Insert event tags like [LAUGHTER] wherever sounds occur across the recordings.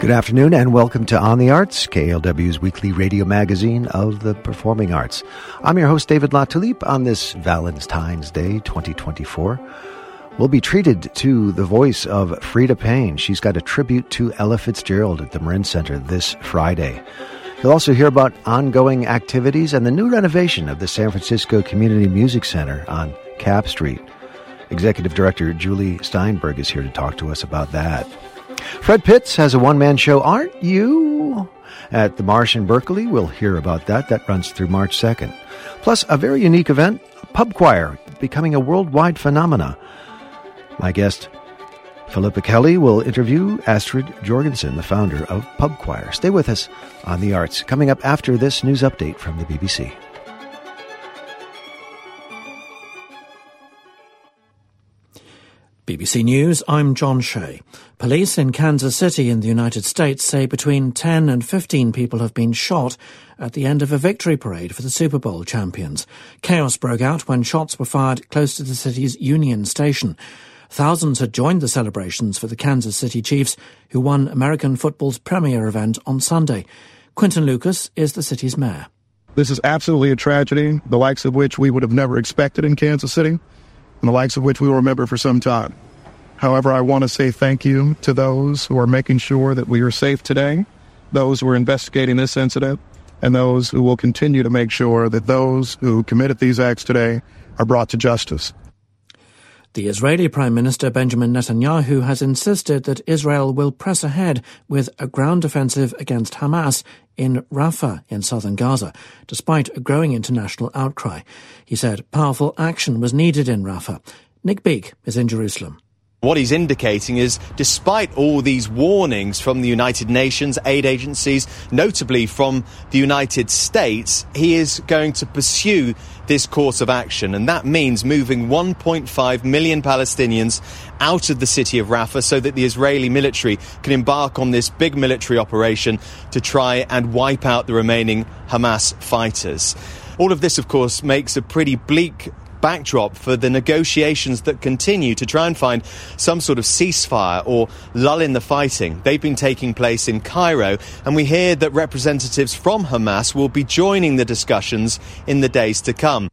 Good afternoon and welcome to On the Arts, KLW's weekly radio magazine of the performing arts. I'm your host, David Latulippe, on this Valentine's Day 2024. We'll be treated to the voice of Freda Payne. She's got a tribute to Ella Fitzgerald at the Marin Center this Friday. You'll also hear about ongoing activities and the new renovation of the San Francisco Community Music Center on Capp Street. Executive Director Julie Steinberg is here to talk to us about that. Fred Pitts has a one man show, Aren't You? At the Marsh in Berkeley. We'll hear about that. That runs through March 2nd. Plus, a very unique event, Pub Choir, becoming a worldwide phenomena. My guest, Philippa Kelly, will interview Astrid Jorgensen, the founder of Pub Choir. Stay with us on the arts. Coming up after this news update from the BBC. BBC News, I'm John Shea. Police in Kansas City in the United States say between 10 and 15 people have been shot at the end of a victory parade for the Super Bowl champions. Chaos broke out when shots were fired close to the city's Union Station. Thousands had joined the celebrations for the Kansas City Chiefs, who won American football's premier event on Sunday. Quinton Lucas is the city's mayor. This is absolutely a tragedy, the likes of which we would have never expected in Kansas City and the likes of which we will remember for some time. However, I want to say thank you to those who are making sure that we are safe today, those who are investigating this incident, and those who will continue to make sure that those who committed these acts today are brought to justice. The Israeli Prime Minister Benjamin Netanyahu has insisted that Israel will press ahead with a ground offensive against Hamas in Rafah in southern Gaza, despite a growing international outcry. He said powerful action was needed in Rafah. Nick Beake is in Jerusalem. What he's indicating is, despite all these warnings from the United Nations, aid agencies, notably from the United States, he is going to pursue this course of action. And that means moving 1.5 million Palestinians out of the city of Rafah so that the Israeli military can embark on this big military operation to try and wipe out the remaining Hamas fighters. All of this, of course, makes a pretty bleak backdrop for the negotiations that continue to try and find some sort of ceasefire or lull in the fighting. They've been taking place in Cairo, and we hear that representatives from Hamas will be joining the discussions in the days to come.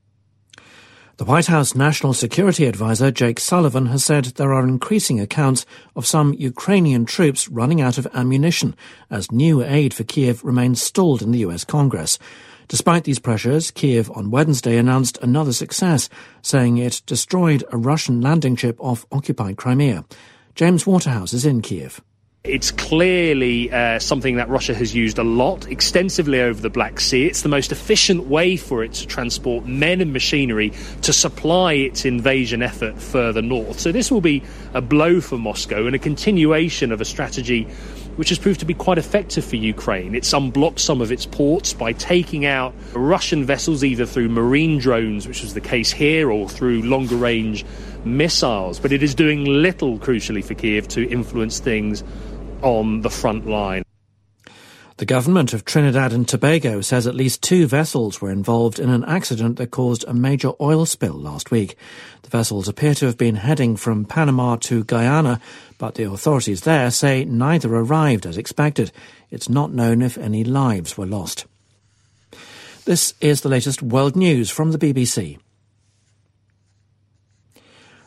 The White House National Security Advisor Jake Sullivan has said there are increasing accounts of some Ukrainian troops running out of ammunition as new aid for Kiev remains stalled in the US Congress. Despite these pressures, Kiev on Wednesday announced another success, saying it destroyed a Russian landing ship off occupied Crimea. James Waterhouse is in Kiev. It's clearly uh, something that Russia has used a lot, extensively over the Black Sea. It's the most efficient way for it to transport men and machinery to supply its invasion effort further north. So, this will be a blow for Moscow and a continuation of a strategy which has proved to be quite effective for Ukraine. It's unblocked some of its ports by taking out Russian vessels either through marine drones, which was the case here, or through longer range missiles. But it is doing little, crucially, for Kiev to influence things on the front line. The government of Trinidad and Tobago says at least two vessels were involved in an accident that caused a major oil spill last week. The vessels appear to have been heading from Panama to Guyana, but the authorities there say neither arrived as expected. It's not known if any lives were lost. This is the latest world news from the BBC.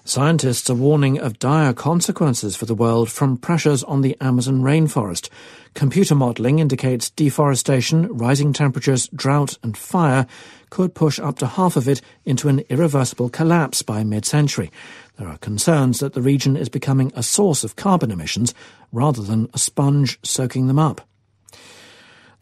Scientists are warning of dire consequences for the world from pressures on the Amazon rainforest. Computer modelling indicates deforestation, rising temperatures, drought, and fire could push up to half of it into an irreversible collapse by mid century. There are concerns that the region is becoming a source of carbon emissions rather than a sponge soaking them up.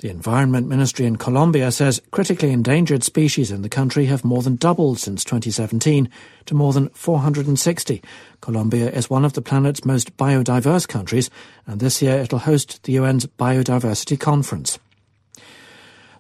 The Environment Ministry in Colombia says critically endangered species in the country have more than doubled since 2017 to more than 460. Colombia is one of the planet's most biodiverse countries, and this year it'll host the UN's Biodiversity Conference.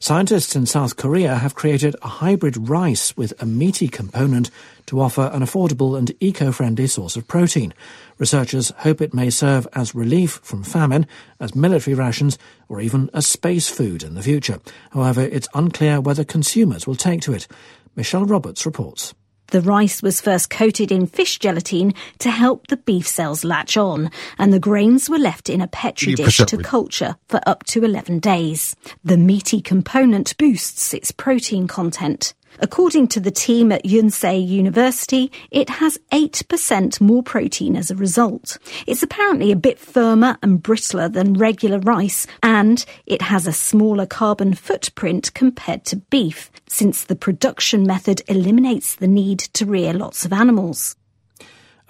Scientists in South Korea have created a hybrid rice with a meaty component to offer an affordable and eco-friendly source of protein. Researchers hope it may serve as relief from famine, as military rations, or even as space food in the future. However, it's unclear whether consumers will take to it. Michelle Roberts reports. The rice was first coated in fish gelatine to help the beef cells latch on, and the grains were left in a petri dish to culture for up to 11 days. The meaty component boosts its protein content. According to the team at Yonsei University, it has 8% more protein as a result. It's apparently a bit firmer and brittler than regular rice, and it has a smaller carbon footprint compared to beef, since the production method eliminates the need to rear lots of animals.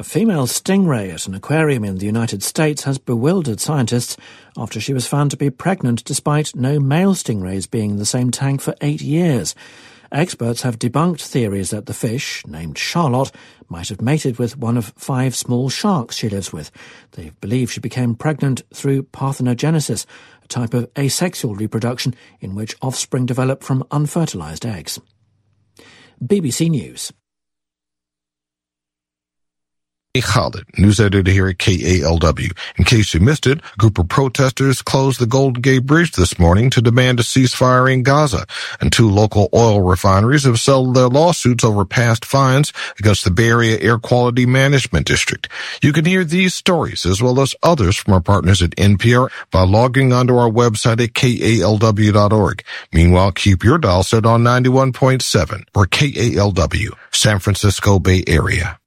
A female stingray at an aquarium in the United States has bewildered scientists after she was found to be pregnant despite no male stingrays being in the same tank for eight years. Experts have debunked theories that the fish, named Charlotte, might have mated with one of five small sharks she lives with. They believe she became pregnant through parthenogenesis, a type of asexual reproduction in which offspring develop from unfertilized eggs. BBC News. Khalid, er. news editor here at KALW. In case you missed it, a group of protesters closed the Golden Gate Bridge this morning to demand a ceasefire in Gaza, and two local oil refineries have settled their lawsuits over past fines against the Bay Area Air Quality Management District. You can hear these stories as well as others from our partners at NPR by logging onto our website at kalw.org. Meanwhile, keep your dial set on 91.7 or KALW, San Francisco Bay Area.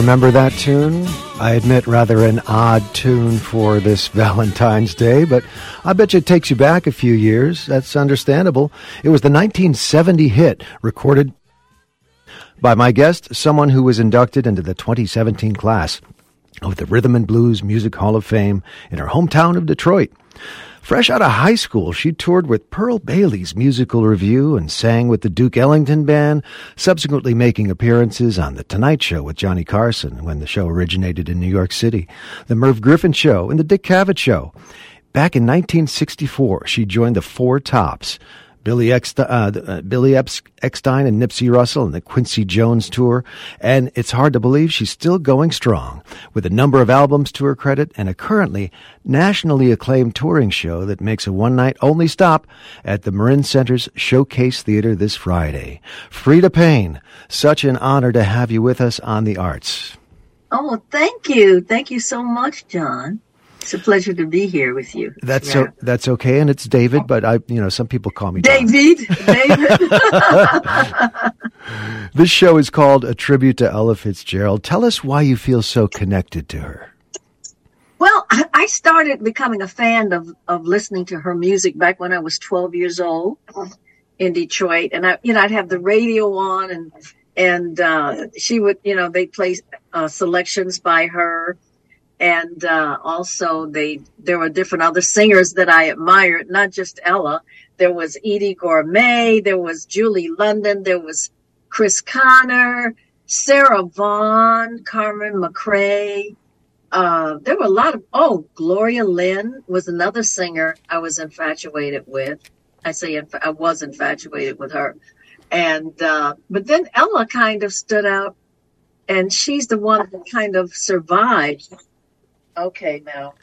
Remember that tune? I admit, rather an odd tune for this [LAUGHS] Valentine's Day, but I bet you it takes you back a few years. That's understandable. It was the 1970 hit recorded by my guest, someone who was inducted into the 2017 class of the Rhythm and Blues Music Hall of Fame in her hometown of Detroit. Fresh out of high school, she toured with Pearl Bailey's musical revue and sang with the Duke Ellington Band, subsequently making appearances on The Tonight Show with Johnny Carson when the show originated in New York City, The Merv Griffin Show, and The Dick Cavett Show. Back in 1964, she joined the Four Tops, Billy, Eckstine, uh, uh, Billy Eckstine and Nipsey Russell and the Quincy Jones tour, and it's hard to believe she's still going strong with a number of albums to her credit and a currently nationally acclaimed touring show that makes a one-night only stop at the Marin Center's Showcase Theater this Friday. Freda Payne, such an honor to have you with us on the arts. Oh, thank you. Thank you so much, John. It's a pleasure to be here with you. That's yeah. so, that's okay, and it's David, but I, you know, some people call me David. David. [LAUGHS] this show is called A Tribute to Ella Fitzgerald. Tell us why you feel so connected to her. Well, I started becoming a fan of of listening to her music back when I was 12 years old in Detroit, and I, you know, I'd have the radio on, and and uh, she would, you know, they play uh, selections by her and uh, also they there were different other singers that I admired, not just Ella. There was Eydie Gormé, there was Julie London, there was Chris Connor, Sarah Vaughan, Carmen McRae. Uh, there were a lot of oh, Gloria Lynne was another singer I was infatuated with. I say inf- I was infatuated with her, and uh, but then Ella kind of stood out and she's the one that kind of survived. Okay, now.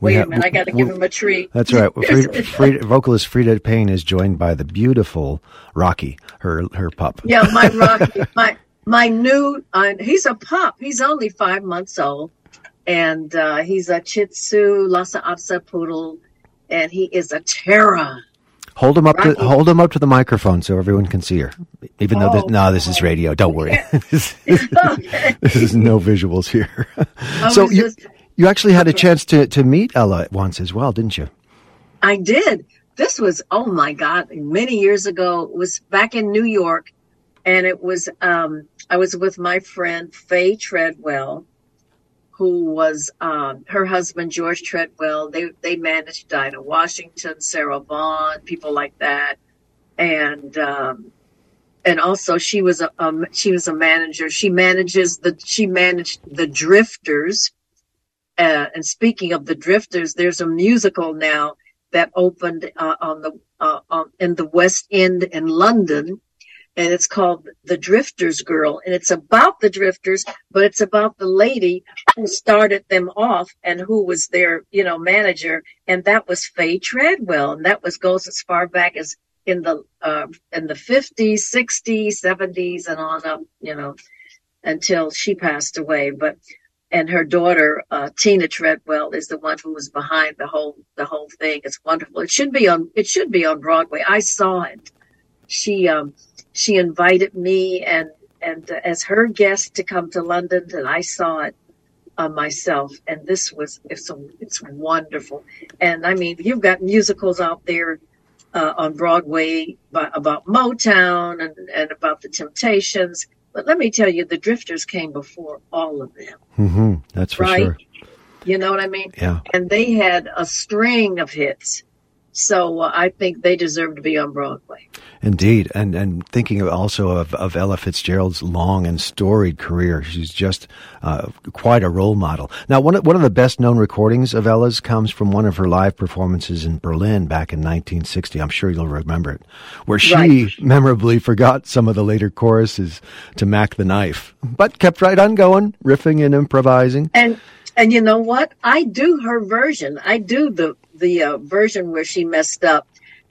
Wait a minute, I got to give him a treat. That's right. [LAUGHS] Freda, Freda, vocalist Freda Payne is joined by the beautiful Rocky, her her pup. Yeah, my Rocky, [LAUGHS] my my new. Uh, he's a pup. He's only five months old, and uh, he's a Shih Tzu Lhasa Apso poodle, and he is a terror. Hold him up to hold him up to the microphone so everyone can see her. Even oh, though this, no, this is radio. Don't worry. [LAUGHS] [LAUGHS] this, [LAUGHS] this is no visuals here. so you just, you actually had a chance to to meet Ella once as well, didn't you? I did. This was oh my god, many years ago. It was back in New York, and it was um, I was with my friend Faye Treadwell, who was um, her husband George Treadwell. They they managed Dinah Washington, Sarah Vaughan, people like that, and um, and also she was a she was a manager. She manages the she managed the Drifters. Uh, and speaking of the Drifters, there's a musical now that opened uh, on the uh, on, in the West End in London and it's called The Drifter's Girl. And it's about the drifters, but it's about the lady who started them off and who was their, you know, manager. And that was Faye Treadwell. And that was goes as far back as in the, uh, in the 50s, 60s, 70s, and on up, you know, until she passed away. But, and her daughter, uh, Tina Treadwell is the one who was behind the whole, the whole thing. It's wonderful. It should be on, it should be on Broadway. I saw it. She, um, she invited me and and uh, as her guest to come to London, and I saw it uh, myself. And this was it's a, it's wonderful. And I mean, you've got musicals out there uh, on Broadway by, about Motown and, and about the Temptations. But let me tell you, the Drifters came before all of them. Mm-hmm. That's for right? sure. You know what I mean? Yeah. And they had a string of hits. So uh, I think they deserve to be on Broadway. Indeed, and and thinking also of, of Ella Fitzgerald's long and storied career, she's just uh, quite a role model. Now, one of, one of the best known recordings of Ella's comes from one of her live performances in Berlin back in 1960. I'm sure you'll remember it, where she right. memorably forgot some of the later choruses to Mac the Knife, but kept right on going, riffing and improvising. And and you know what? I do her version. I do the the uh, version where she messed up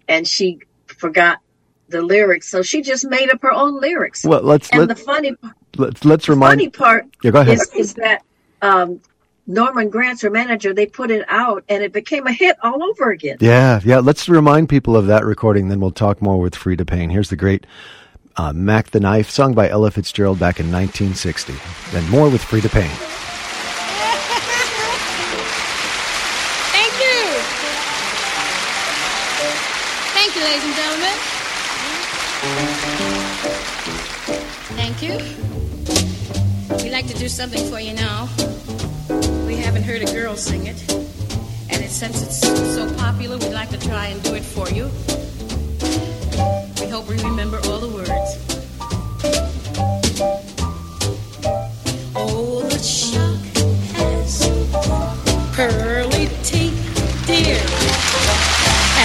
and she forgot the lyrics, so she just made up her own lyrics. Well, let's and let, the funny let's let's remind. Funny part yeah, go ahead. Is, is that um, Norman Granz her manager, they put it out and it became a hit all over again. Yeah, yeah. Let's remind people of that recording, then we'll talk more with Freda Payne. Here's the great uh, Mac the Knife, sung by Ella Fitzgerald back in 1960. Then more with Freda Payne. Like to do something for you now. We haven't heard a girl sing it. And it, since it's so popular, we'd like to try and do it for you. We hope we remember all the words. Oh, the shark has pearly teeth, dear.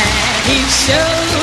And he shows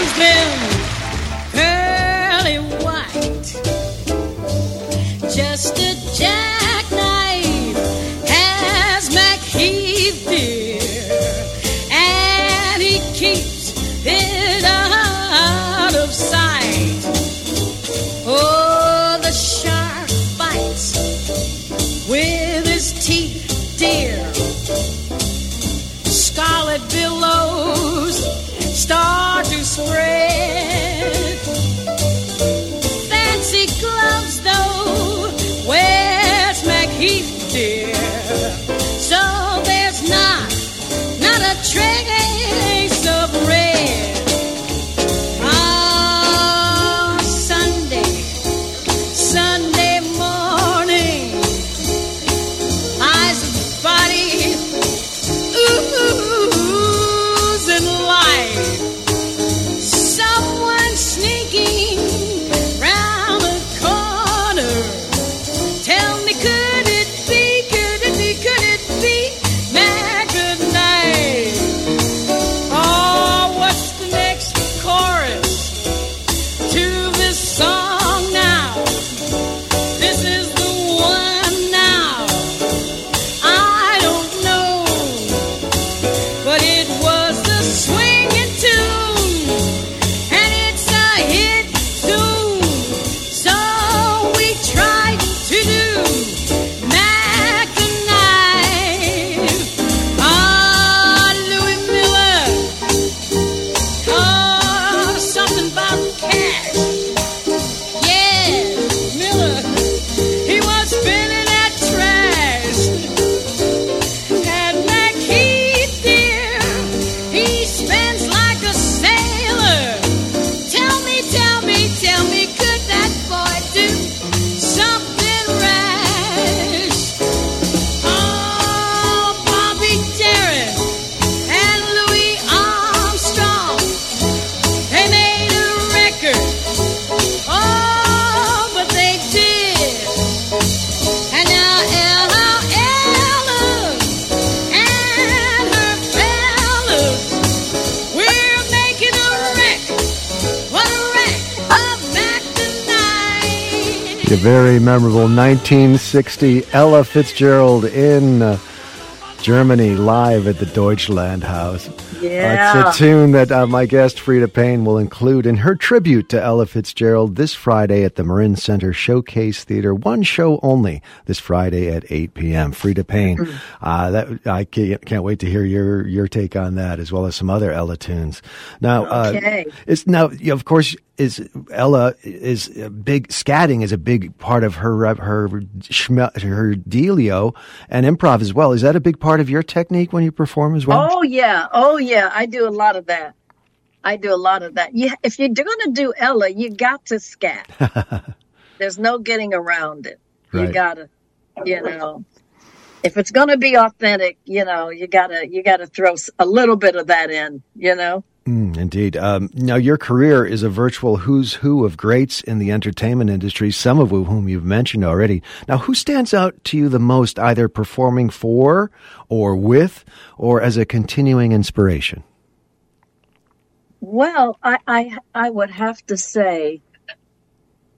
memorable 1960 Ella Fitzgerald in uh, Germany live at the Deutschland House. Yeah. it's a tune that uh, my guest Freda Payne will include in her tribute to Ella Fitzgerald this Friday at the Marin Center Showcase Theater. One show only this Friday at 8 p.m. Freda Payne. Mm-hmm. Uh, that I can't, can't wait to hear your your take on that as well as some other Ella tunes. Now, Okay. uh, it's now of course is Ella is a big scatting is a big part of her her her dealio and improv as well. Is that a big part of your technique when you perform as well? Oh yeah, oh yeah. I do a lot of that. I do a lot of that. You, if you're going to do Ella, you got to scat. [LAUGHS] There's no getting around it. You Right. gotta, you know, if it's going to be authentic, you know, you gotta you gotta throw a little bit of that in. You know. Mm, indeed. Um, now, your career is a virtual who's who of greats in the entertainment industry, some of whom you've mentioned already. Now, who stands out to you the most, either performing for or with, or as a continuing inspiration? Well, I I, I would have to say,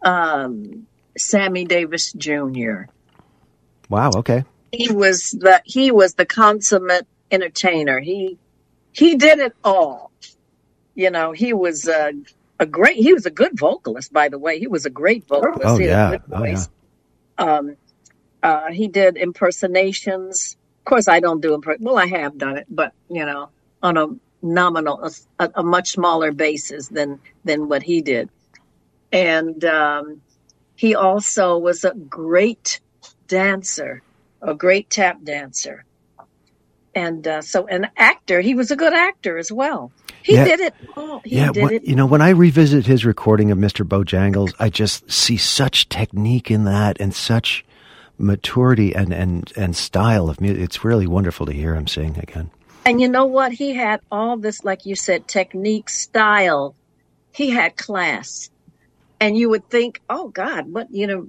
um, Sammy Davis Jr. Wow. Okay. he was the he was the consummate entertainer. He he did it all. You know, he was a, a great. He was a good vocalist, by the way. He was a great vocalist. Oh, He had a yeah. Oh, yeah. voice. Um, uh, he did impersonations. Of course, I don't do imper. Well, I have done it, but you know, on a nominal, a, a much smaller basis than than what he did. And um, he also was a great dancer, a great tap dancer, and uh, so an actor. He was a good actor as well. He Yeah. did it. all. he yeah, did when- it. you know, when I revisit his recording of Mr. Bojangles, I just see such technique in that and such maturity and, and, and style of music. It's really wonderful to hear him sing again. And you know what? He had all this, like you said, technique, style. He had class. And you would think, oh God, what, you know,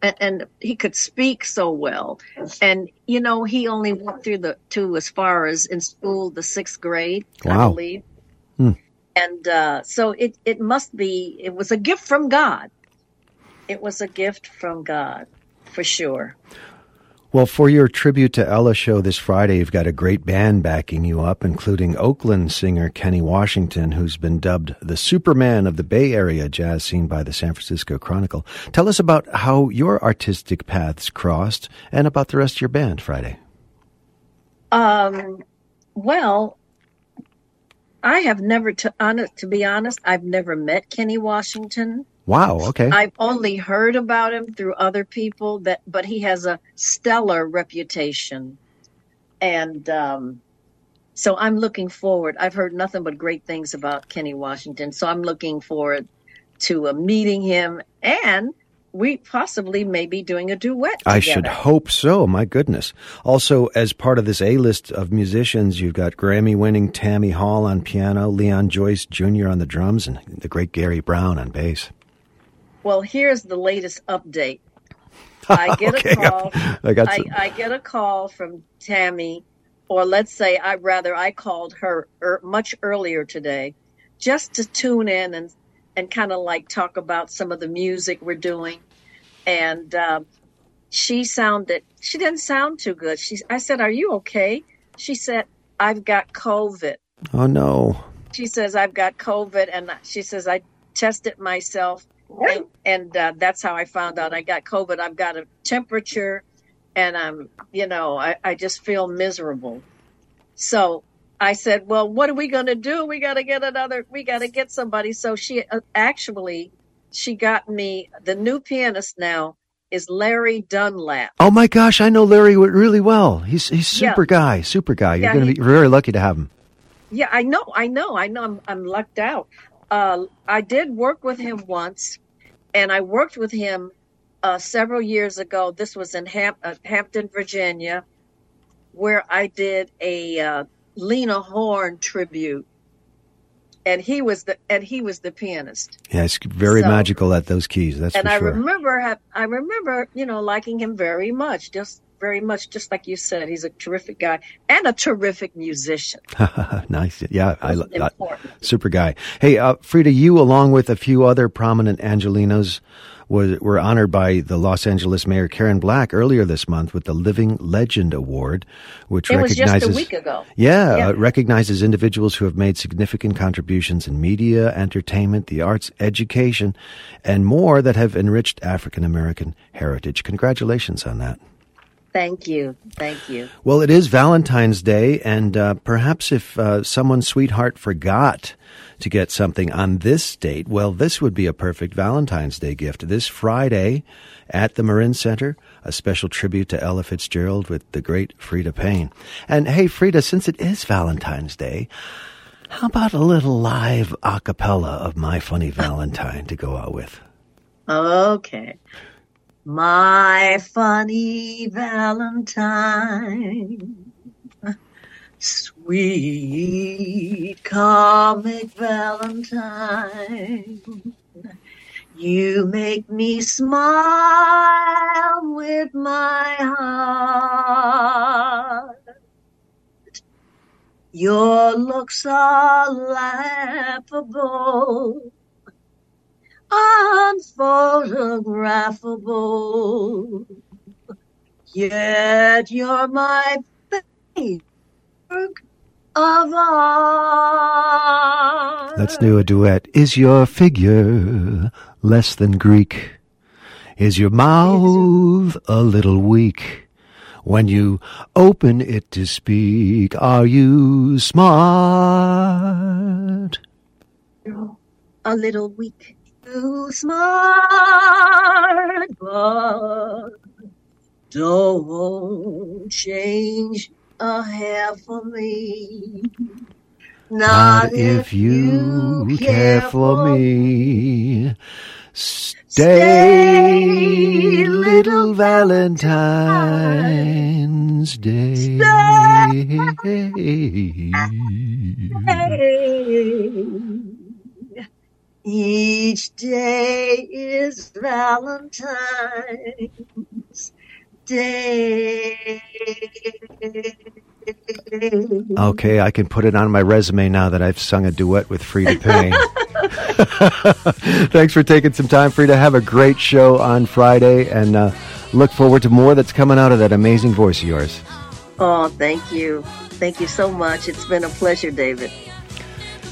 and, and he could speak so well. And, you know, he only went through the, two as far as in school, the sixth grade, I believe. And uh, so it, it must be, it was a gift from God. It was a gift from God, for sure. Well, for your tribute to Ella show this Friday, you've got a great band backing you up, including Oakland singer Kenny Washington, who's been dubbed the Superman of the Bay Area jazz scene by the San Francisco Chronicle. Tell us about how your artistic paths crossed and about the rest of your band Friday. Um, well, I have never, to, honest, to be honest, I've never met Kenny Washington. Wow, okay. I've only heard about him through other people that, but he has a stellar reputation. And, um, so I'm looking forward. I've heard nothing but great things about Kenny Washington. So I'm looking forward to uh, meeting him and we possibly may be doing a duet. I should hope so. My goodness. Also, as part of this A list of musicians, you've got Grammy winning Tammy Hall on piano, Leon Joyce Jr. on the drums, and the great Gary Brown on bass. Well, here's the latest update. [LAUGHS] I get Okay, a call. I got I, I get a call from Tammy, or let's say I rather I called her er, much earlier today, just to tune in and and kind of like talk about some of the music we're doing, and um, she sounded she didn't sound too good. She I said, "Are you okay?" She said, "I've got COVID." Oh, no. she says I've got COVID, and she says I tested myself, and, and uh, that's how I found out I got COVID. I've got a temperature, and I'm, you know, I, I just feel miserable. So I said, well, what are we going to do? We got to get another. We got to get somebody. So she uh, actually she got me the new pianist now is Larry Dunlap. Oh my gosh, I know Larry really well. He's he's Yeah. super guy, super guy. You're Yeah, going to be very lucky to have him. Yeah, I know, I know, I know. I'm, I'm lucked out. Uh, I did work with him once, and I worked with him uh, several years ago. This was in Ham- uh, Hampton, Virginia, where I did a uh, Lena Horne tribute, and he was the and he was the pianist. Yeah, it's very So- magical at those keys. That's and I sure. remember, I remember, you know, liking him very much. Just very much, just like you said, he's a terrific guy and a terrific musician. [LAUGHS] nice. Yeah, I, I, super guy. Hey, uh, Freda, you along with a few other prominent Angelenos was, were honored by the Los Angeles Mayor Karen Black earlier this month with the Living Legend Award, which it recognizes was just a week ago. Yeah, yeah. Uh, recognizes individuals who have made significant contributions in media, entertainment, the arts, education, and more that have enriched African American heritage. Congratulations on that. Thank you. Thank you. Well, it is Valentine's Day, and uh, perhaps if uh, someone's sweetheart forgot to get something on this date, well, this would be a perfect Valentine's Day gift. This Friday at the Marin Center, a special tribute to Ella Fitzgerald with the great Freda Payne. And hey, Freda, since it is Valentine's Day, how about a little live a cappella of My Funny Valentine to go out with? Okay. My funny Valentine, sweet comic Valentine, you make me smile with my heart. Your looks are laughable unphotographable. Yet you're my favorite of art. Let's do a duet. Is your figure less than Greek? Is your mouth a little weak? When you open it to speak, are you smart? A little weak too smart, but don't change a hair for me. Not, Not if, if you, care, care for me. Stay, Stay little Valentine's Day. Stay. Each day is Valentine's Day. Okay, I can put it on my resume now that I've sung a duet with Freda Payne. [LAUGHS] [LAUGHS] Thanks for taking some time, Freda. Have a great show on Friday and uh, look forward to more that's coming out of that amazing voice of yours. Oh, thank you. Thank you so much. It's been a pleasure, David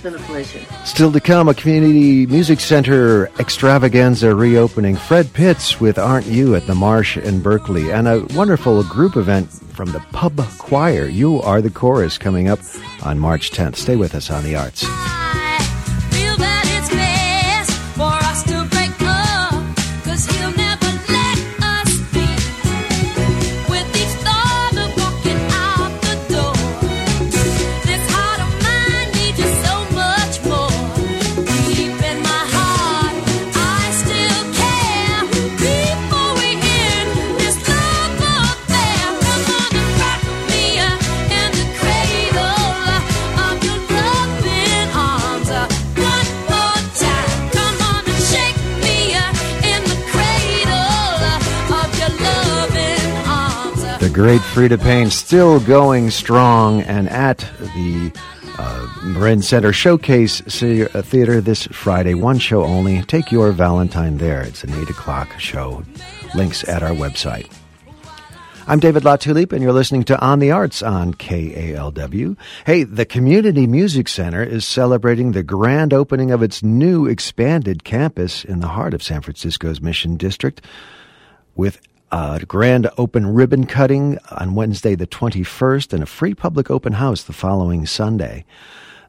been a pleasure. Still to come, a community music center extravaganza reopening. Fred Pitts with Aren't You at the Marsh in Berkeley, and a wonderful group event from the Pub Choir. You are the chorus coming up on March 10th. Stay with us on the arts. Great Freda Payne still going strong and at the uh, Marin Center Showcase Theater this Friday. One show only. Take your Valentine there. It's an 8 o'clock show. Links at our website. I'm David Latulippe, and you're listening to On the Arts on KALW. Hey, the Community Music Center is celebrating the grand opening of its new expanded campus in the heart of San Francisco's Mission District with Uh, a grand open ribbon cutting on Wednesday the 21st and a free public open house the following Sunday.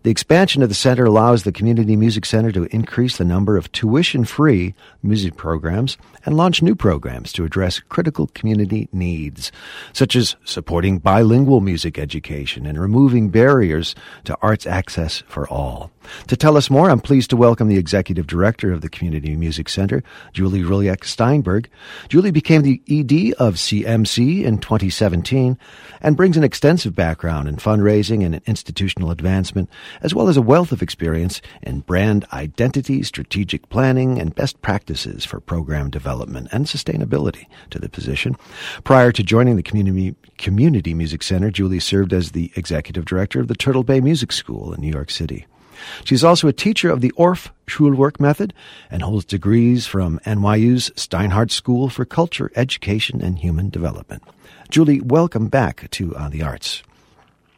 The expansion of the center allows the Community Music Center to increase the number of tuition free music programs and launch new programs to address critical community needs, such as supporting bilingual music education and removing barriers to arts access for all. To tell us more, I'm pleased to welcome the executive director of the Community Music Center, Julie Ruliak Steinberg. Julie became the ED of CMC in 2017 and brings an extensive background in fundraising and institutional advancement, as well as a wealth of experience in brand identity, strategic planning, and best practices for program development and sustainability to the position. Prior to joining the Community, Community Music Center, Julie served as the executive director of the Turtle Bay Music School in New York City. She's also a teacher of the Orff Schulwerk method and holds degrees from NYU's Steinhardt School for Culture, Education, and Human Development. Julie, welcome back to the Arts.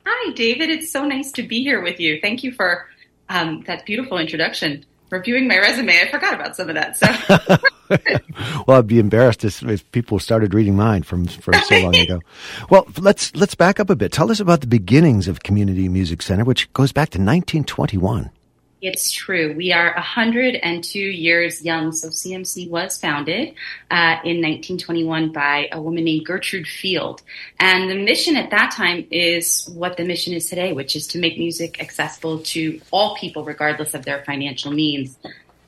Hi, David. It's so nice to be here with you. Thank you for um, that beautiful introduction. Reviewing my resume, I forgot about some of that. So, [LAUGHS] well, I'd be embarrassed if, if, people started reading mine from from so long ago. [LAUGHS] Well, let's let's back up a bit. Tell us about the beginnings of Community Music Center, which goes back to 1921. It's true. We are 102 years young. So CMC was founded uh, in 1921 by a woman named Gertrude Field. And the mission at that time is what the mission is today, which is to make music accessible to all people, regardless of their financial means.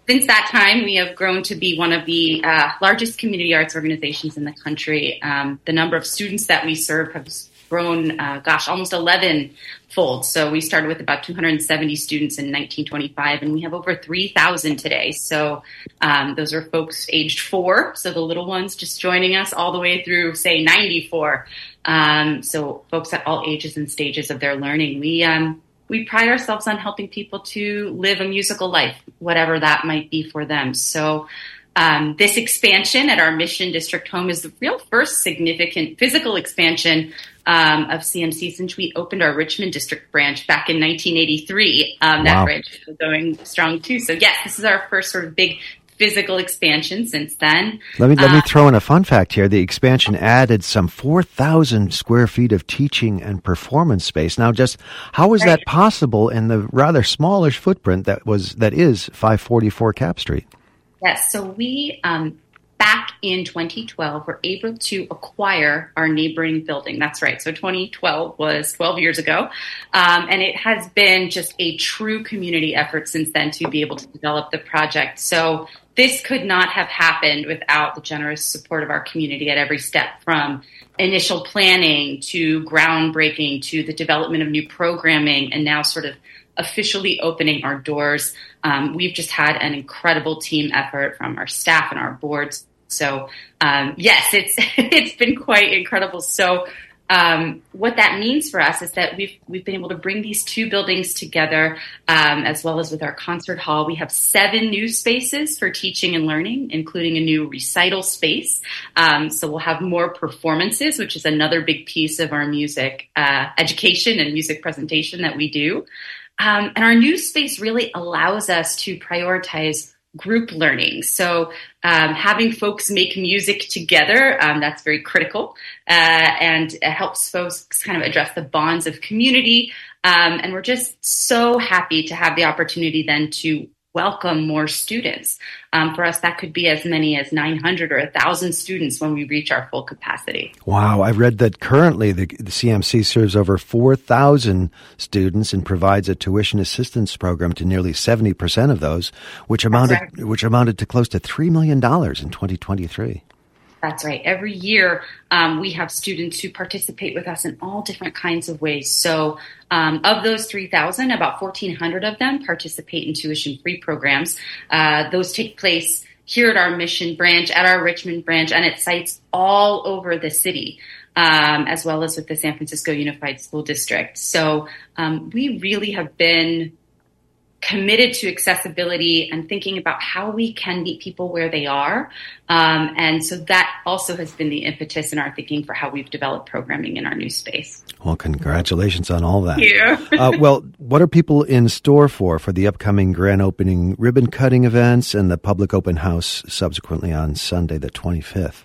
Since that time, we have grown to be one of the uh, largest community arts organizations in the country. Um, the number of students that we serve has grown, uh, gosh, almost 11 fold. So we started with about 270 students in 1925, and we have over 3,000 today. So um, those are folks aged four, so the little ones just joining us all the way through, say, 94. Um, so folks at all ages and stages of their learning. We um, we pride ourselves on helping people to live a musical life, whatever that might be for them. So. Um, this expansion at our Mission District home is the real first significant physical expansion um, of CMC since we opened our Richmond district branch back in 1983. Um, that branch is going strong too. So yes, this is our first sort of big physical expansion since then. Let me let uh, me throw in a fun fact here. The expansion added some 4,000 square feet of teaching and performance space. Now, just how was right. that possible in the rather smallish footprint that was that is 544 Capp Street? Yes, so we um, back in 2012 were able to acquire our neighboring building. That's right. So 2012 was 12 years ago. Um, and it has been just a true community effort since then to be able to develop the project. So this could not have happened without the generous support of our community at every step from initial planning to groundbreaking to the development of new programming and now sort of officially opening our doors. Um, we've just had an incredible team effort from our staff and our boards so um, yes, it's [LAUGHS] it's been quite incredible. So um, what that means for us is that we've we've been able to bring these two buildings together, um, as well as with our concert hall. We have seven new spaces for teaching and learning, including a new recital space. Um, so we'll have more performances, which is another big piece of our music uh, education and music presentation that we do. Um, and our new space really allows us to prioritize group learning. So um, having folks make music together, um, that's very critical uh, and it helps folks kind of address the bonds of community. Um, and we're just so happy to have the opportunity then to welcome more students. Um, for us, that could be as many as 900 or 1,000 students when we reach our full capacity. Wow. I read that currently the, the CMC serves over 4,000 students and provides a tuition assistance program to nearly 70% of those, which amounted, right. which amounted to close to $3 million in 2023. That's right. Every year, um, we have students who participate with us in all different kinds of ways. So, um, of those 3,000, about 1,400 of them participate in tuition free programs. Uh, those take place here at our Mission branch, at our Richmond branch, and at sites all over the city. Um, as well as with the San Francisco Unified School District. So um, we really have been committed to accessibility and thinking about how we can meet people where they are. Um, and so that also has been the impetus in our thinking for how we've developed programming in our new space. Well, congratulations on all that. You. uh, well, what are people in store for for the upcoming grand opening ribbon cutting events and the public open house subsequently on Sunday, the 25th?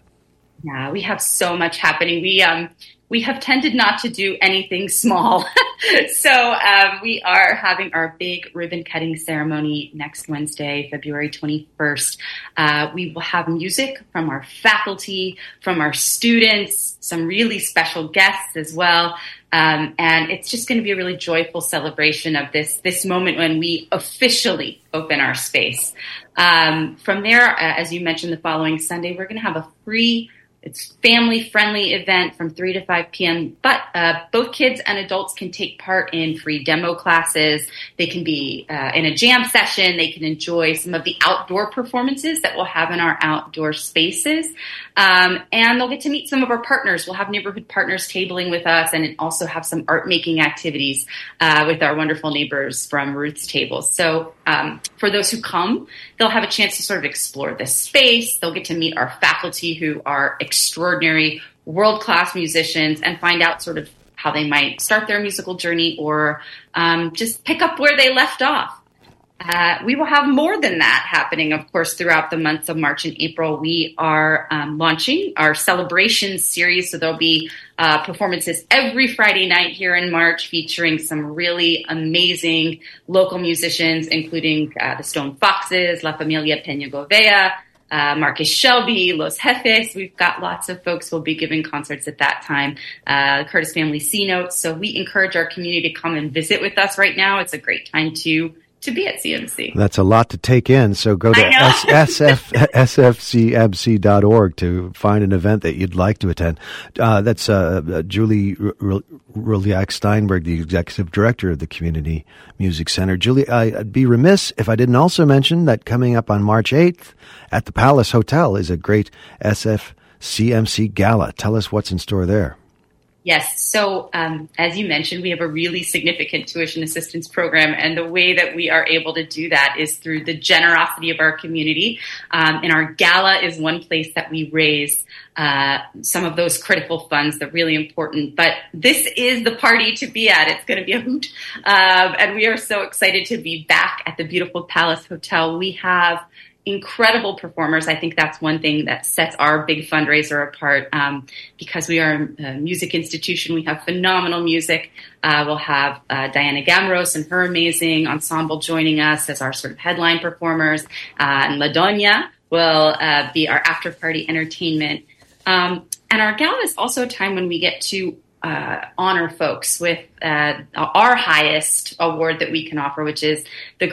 Yeah, we have so much happening. We um, we have tended not to do anything small. [LAUGHS] so um, we are having our big ribbon cutting ceremony next Wednesday, February 21st. Uh, we will have music from our faculty, from our students, some really special guests as well. Um, and it's just going to be a really joyful celebration of this this moment when we officially open our space. Um, from there, uh, as you mentioned, the following Sunday, we're going to have a free it's family friendly event from 3 to 5 p.m. But uh, both kids and adults can take part in free demo classes. They can be uh, in a jam session. They can enjoy some of the outdoor performances that we'll have in our outdoor spaces. Um, and they'll get to meet some of our partners. We'll have neighborhood partners tabling with us and also have some art making activities uh, with our wonderful neighbors from Ruth's Table. So um, for those who come, they'll have a chance to sort of explore this space. They'll get to meet our faculty who are extraordinary, world class musicians and find out sort of how they might start their musical journey or um, just pick up where they left off. Uh, we will have more than that happening, of course, throughout the months of March and April. We are um, launching our celebration series, so there'll be uh, performances every Friday night here in March, featuring some really amazing local musicians, including uh, the Stone Foxes, La Familia Peña Govea, uh, Marcus Shelby, Los Jefes. We've got lots of folks who will be giving concerts at that time. Uh, Curtis Family C Notes. So we encourage our community to come and visit with us right now. It's a great time to to be at CMC. That's a lot to take in. So go to SF, sfcmc.org to find an event that you'd like to attend. Uh, that's uh, uh Julie Rulyak Steinberg, the executive director of the Community Music Center. Julie, I'd be remiss if I didn't also mention that coming up on March 8th at the Palace Hotel is a great SFCMC gala. Tell us what's in store there. Yes. So, um, as you mentioned, we have a really significant tuition assistance program, and the way that we are able to do that is through the generosity of our community. Um, and our gala is one place that we raise uh, some of those critical funds that are really important. But this is the party to be at. It's going to be a hoot, um, and we are so excited to be back at the beautiful Palace Hotel. We have incredible performers. I think that's one thing that sets our big fundraiser apart um, because we are a music institution. We have phenomenal music. Uh, we'll have uh, Diana Gameros and her amazing ensemble joining us as our sort of headline performers. Uh, and La Doña will uh, be our after party entertainment. Um, and our gala is also a time when we get to uh, honor folks with uh, our highest award that we can offer, which is the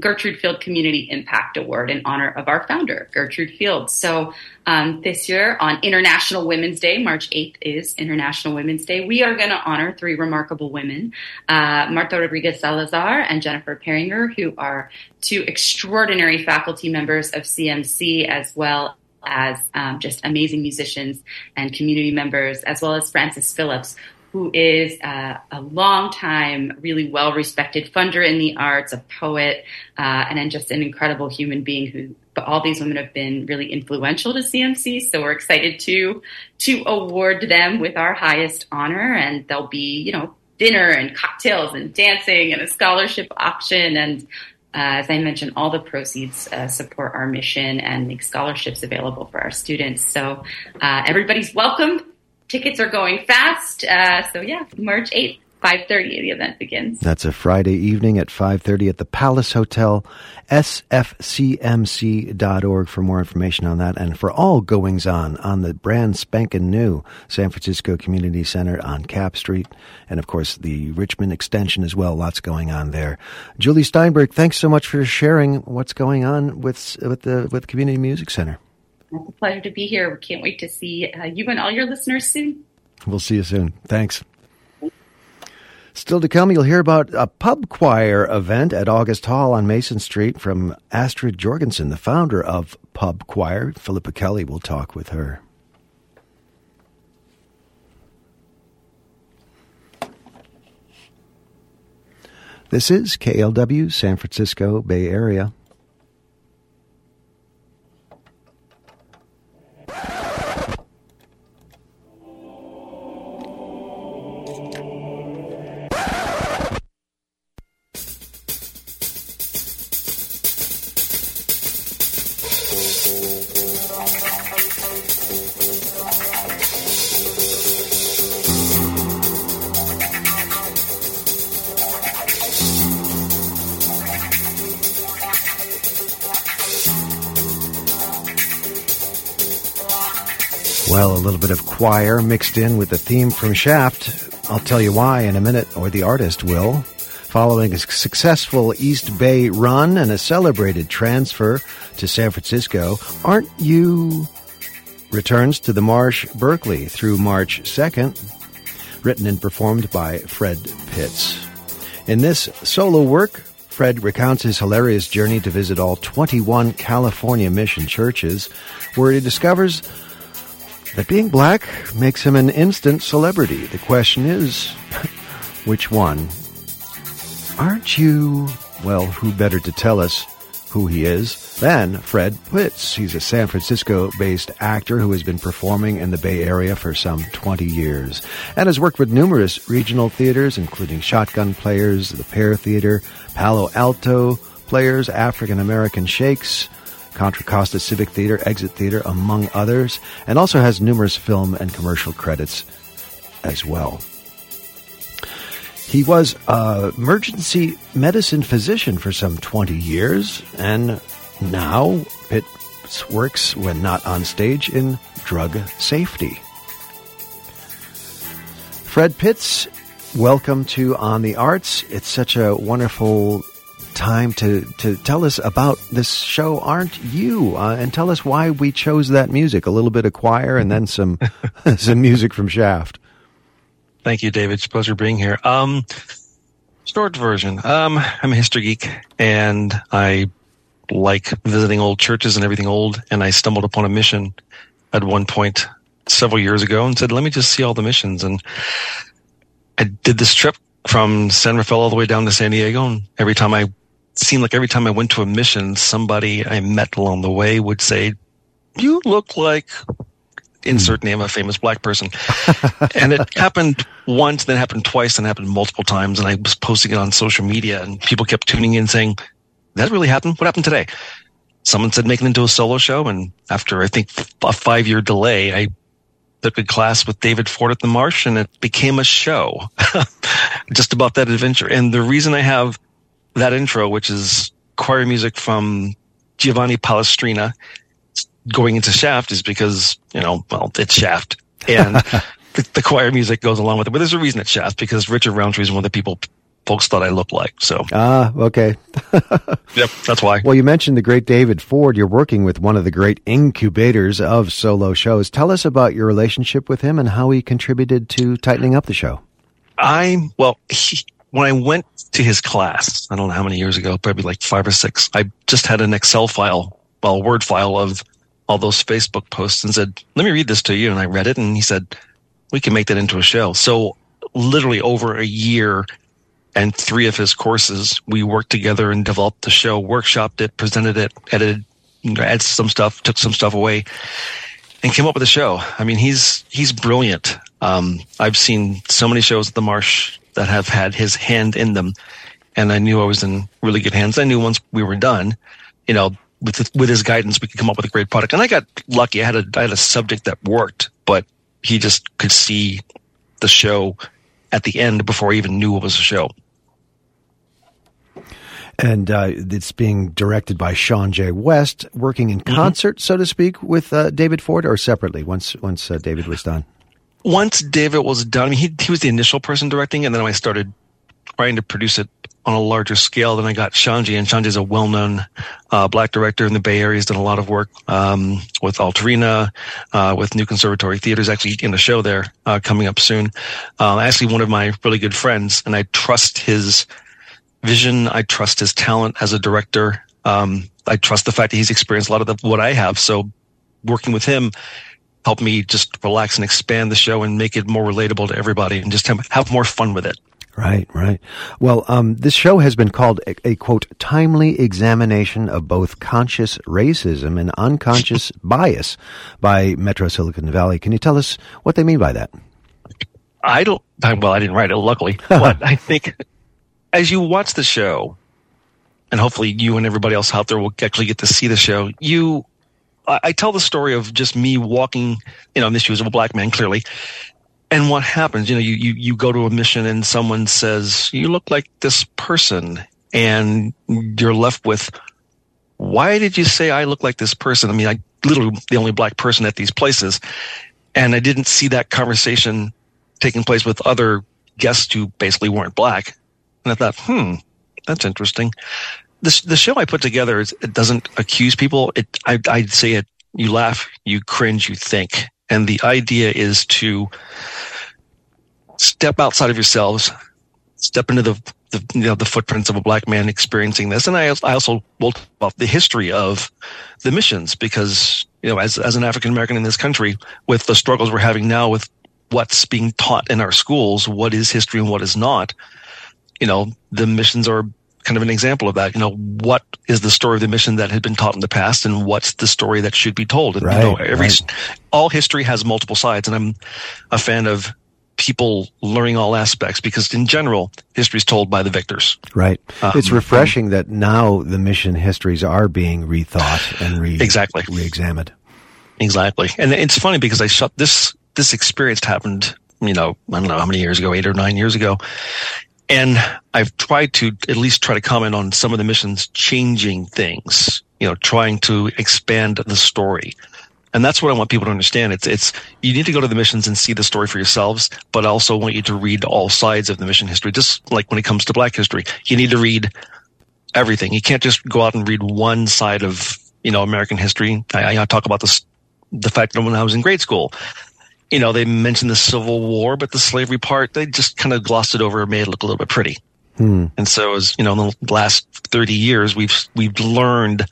Gertrude Field Community Impact Award in honor of our founder, Gertrude Field. So um, this year on International Women's Day, March 8th is International Women's Day, we are going to honor three remarkable women, uh, Marta Rodriguez Salazar and Jennifer Peringer, who are two extraordinary faculty members of CMC as well as um, just amazing musicians and community members, as well as Frances Phillips, who is uh, a long-time, really well-respected funder in the arts, a poet, uh, and then just an incredible human being who but all these women have been really influential to CMC, so we're excited to to award them with our highest honor, and there'll be you know dinner and cocktails and dancing and a scholarship auction and as I mentioned, all the proceeds uh, support our mission and make scholarships available for our students. So uh, everybody's welcome. Tickets are going fast. Uh, so yeah, March 8th. 5.30 the event begins. That's a Friday evening at 5.30 at the Palace Hotel, sfcmc.org for more information on that and for all goings on on the brand spanking new San Francisco Community Center on Capp Street. And of course, the Richmond extension as well. Lots going on there. Julie Steinberg, thanks so much for sharing what's going on with, with the with Community Music Center. It's a pleasure to be here. We can't wait to see uh, you and all your listeners soon. We'll see you soon. Thanks. Still to come, you'll hear about a pub choir event at August Hall on Mason Street from Astrid Jorgensen, the founder of Pub Choir. Philippa Kelly will talk with her. This is KLW, San Francisco Bay Area. Well, a little bit of choir mixed in with the theme from Shaft. I'll tell you why in a minute, or the artist will. Following a successful East Bay run and a celebrated transfer to San Francisco, aren't you returns to the Marsh Berkeley through March 2nd, written and performed by Fred Pitts. In this solo work, Fred recounts his hilarious journey to visit all 21 California mission churches, where he discovers that being black makes him an instant celebrity. The question is, [LAUGHS] which one? Aren't you, well, who better to tell us who he is than Fred Pitts? He's a San Francisco based actor who has been performing in the Bay Area for some 20 years and has worked with numerous regional theaters, including Shotgun Players, the Pear Theater, Palo Alto Players, African American Shakes, Contra Costa Civic Theater, Exit Theater, among others, and also has numerous film and commercial credits as well. He was a emergency medicine physician for some 20 years, and now Pitt works when not on stage in drug safety. Fred Pitts, welcome to On the Arts. It's such a wonderful time to, to tell us about this show, aren't you? Uh, and tell us why we chose that music. A little bit of choir and then some [LAUGHS] [LAUGHS] some music from Shaft. Thank you, David. It's a pleasure being here. Um, short version. Um, I'm a history geek and I like visiting old churches and everything old. And I stumbled upon a mission at one point several years ago and said, let me just see all the missions. And I did this trip from San Rafael all the way down to San Diego. And every time I seemed like every time I went to a mission, somebody I met along the way would say, you look like insert hmm. name of a famous black person. [LAUGHS] and it happened once, then happened twice, then happened multiple times. And I was posting it on social media and people kept tuning in saying, that really happened? What happened today? Someone said make it into a solo show. And after I think a five year delay, I took a class with David Ford at the Marsh and it became a show [LAUGHS] just about that adventure. And the reason I have that intro, which is choir music from Giovanni Palestrina going into Shaft is because, you know, well, it's Shaft and [LAUGHS] the, the, choir music goes along with it. But there's a reason it's Shaft because Richard Roundtree is one of the people folks thought I looked like. So ah, okay. [LAUGHS] yep, that's why. Well, you mentioned the great David Ford. You're working with one of the great incubators of solo shows. Tell us about your relationship with him and how he contributed to tightening up the show. I'm well, he, when I went to his class, I don't know how many years ago, probably like five or six. I just had an Excel file, well, a Word file of all those Facebook posts and said, "Let me read this to you." And I read it, and he said, "We can make that into a show." So literally over a year and three of his courses, we worked together and developed the show, workshopped it, presented it, edited, added some stuff, took some stuff away, and came up with a show. I mean, he's he's brilliant. Um, I've seen so many shows at the Marsh that have had his hand in them, and I knew I was in really good hands. I knew once we were done, you know, with with his guidance, we could come up with a great product. And I got lucky. I had a I had a subject that worked, but he just could see the show at the end before I even knew it was a show and uh, it's being directed by Sean J. West, working in mm-hmm. concert, mm-hmm. so to speak, with uh, David Ford, or separately once once uh, David was done. Once David was done, I mean, he he was the initial person directing, and then I started trying to produce it on a larger scale. Then I got Shanji, and Shanji is a well-known uh, black director in the Bay Area. He's done a lot of work um, with Altarena, uh, with New Conservatory Theater. actually in the show there uh, coming up soon. Uh, actually, one of my really good friends, and I trust his vision. I trust his talent as a director. Um, I trust the fact that he's experienced a lot of the, what I have. So working with him helped me just relax and expand the show and make it more relatable to everybody and just have, have more fun with it. Right, right. Well, um, this show has been called a, a, quote timely examination of both conscious racism and unconscious [LAUGHS] bias by Metro Silicon Valley. Can you tell us what they mean by that? I don't. Well, I didn't write it, luckily, [LAUGHS] but I think as you watch the show, and hopefully you and everybody else out there will actually get to see the show, you, I, I tell the story of just me walking, you know, shoes of a black man, clearly. And what happens, you know, you, you, you go to a mission and someone says, you look like this person and you're left with, why did you say I look like this person? I mean, I literally the only black person at these places. And I didn't see that conversation taking place with other guests who basically weren't black. And I thought, hmm, that's interesting. The, the show I put together is, it doesn't accuse people. It, I, I'd say it you laugh, you cringe, you think. And the idea is to step outside of yourselves, step into the, the you know the footprints of a black man experiencing this. And I, I also will talk about the history of the missions because you know as as an African American in this country, with the struggles we're having now with what's being taught in our schools, what is history and what is not. You know, the missions are kind of an example of that. You know, what is the story of the mission that had been taught in the past, and what's the story that should be told? And right, you know, every right. all history has multiple sides, and I'm a fan of people learning all aspects because in general history is told by the victors right um, it's refreshing that now the mission histories are being rethought and re- exactly re-examined exactly and it's funny because i shot this this experience happened you know i don't know how many years ago eight or nine years ago and I've tried to at least try to comment on some of the missions changing things, you know, trying to expand the story. And that's what I want people to understand. It's, it's, you need to go to the missions and see the story for yourselves, but I also want you to read all sides of the mission history. Just like when it comes to black history, you need to read everything. You can't just go out and read one side of, you know, American history. I, I talk about this, the fact that when I was in grade school, you know, they mentioned the Civil War, but the slavery part, they just kind of glossed it over and made it look a little bit pretty. Hmm. And so as, you know, in the last 30 years, we've, we've learned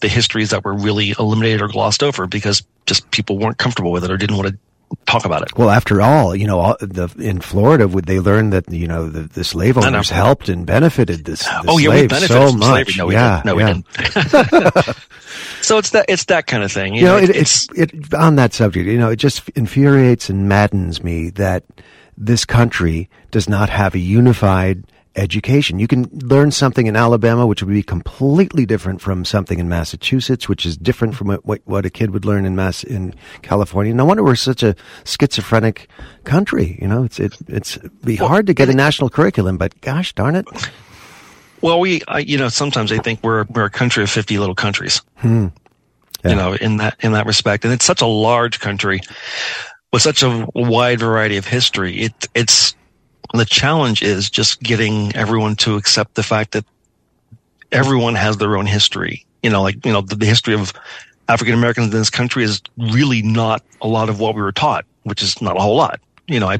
the histories that were really eliminated or glossed over because just people weren't comfortable with it or didn't want to talk about it. Well, after all, you know, all, the, in Florida, would they learn that you know the, the slave owners helped and benefited this? The oh yeah, we benefited so from much. slavery. No, we yeah, didn't. No, yeah. we didn't. So it's that it's that kind of thing. You, You know, know, it, it's it on that subject. You know, it just infuriates and maddens me that this country does not have a unified education. You can learn something in Alabama, which would be completely different from something in Massachusetts, which is different from what, what, a kid would learn in Mass in California. No wonder we're such a schizophrenic country. You know, it's it it's be hard to get a national curriculum, but gosh darn it. Well, we I, you know sometimes I think we're we're a country of fifty little countries. Hmm. Yeah. You know, in that in that respect, and it's such a large country with such a wide variety of history. It it's the challenge is just getting everyone to accept the fact that everyone has their own history. You know, like, you know, the, the history of African Americans in this country is really not a lot of what we were taught, which is not a whole lot. You know, I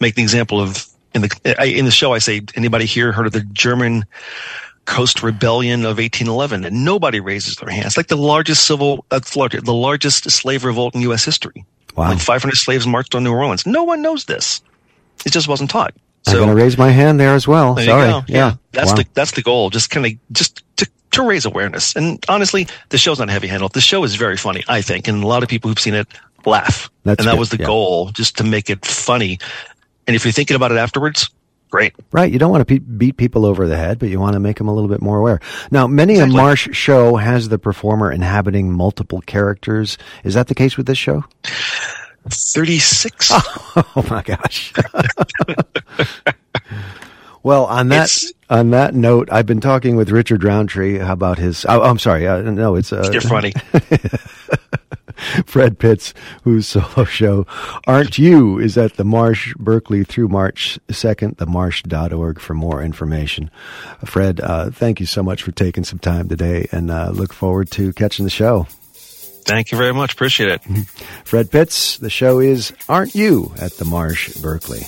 make the example of in the, I, in the show, I say, anybody here heard of the German Coast Rebellion of 1811? And nobody raises their hands. Like the largest civil, uh, the largest slave revolt in U.S. history. Wow. Like 500 slaves marched on New Orleans. No one knows this. It just wasn't taught. I'm going to raise my hand there as well. There Sorry. go. Yeah. That's Wow. the that's the goal. Just kind of just to to raise awareness. And honestly, the show's not heavy handled. The show is very funny, I think, and a lot of people who've seen it laugh. That's and that good, was the yeah. goal, just to make it funny. And if you're thinking about it afterwards, great. Right. You don't want to pe- beat people over the head, but you want to make them a little bit more aware. Now, many Exactly. a Marsh show has the performer inhabiting multiple characters. Is that the case with this show? 36. [LAUGHS] Oh my gosh. [LAUGHS] well, on that It's- on that note, I've been talking with Richard Roundtree about his. Oh, I'm sorry. Uh, no, it's uh, You're funny. [LAUGHS] [LAUGHS] Fred Pitts, whose [LAUGHS] solo show Aren't You is at the Marsh Berkeley through March 2nd, themarsh.org for more information. Fred, uh, thank you so much for taking some time today and uh, look forward to catching the show. Thank you very much. Appreciate it. [LAUGHS] Fred Pitts, the show is Aren't You at the Marsh Berkeley.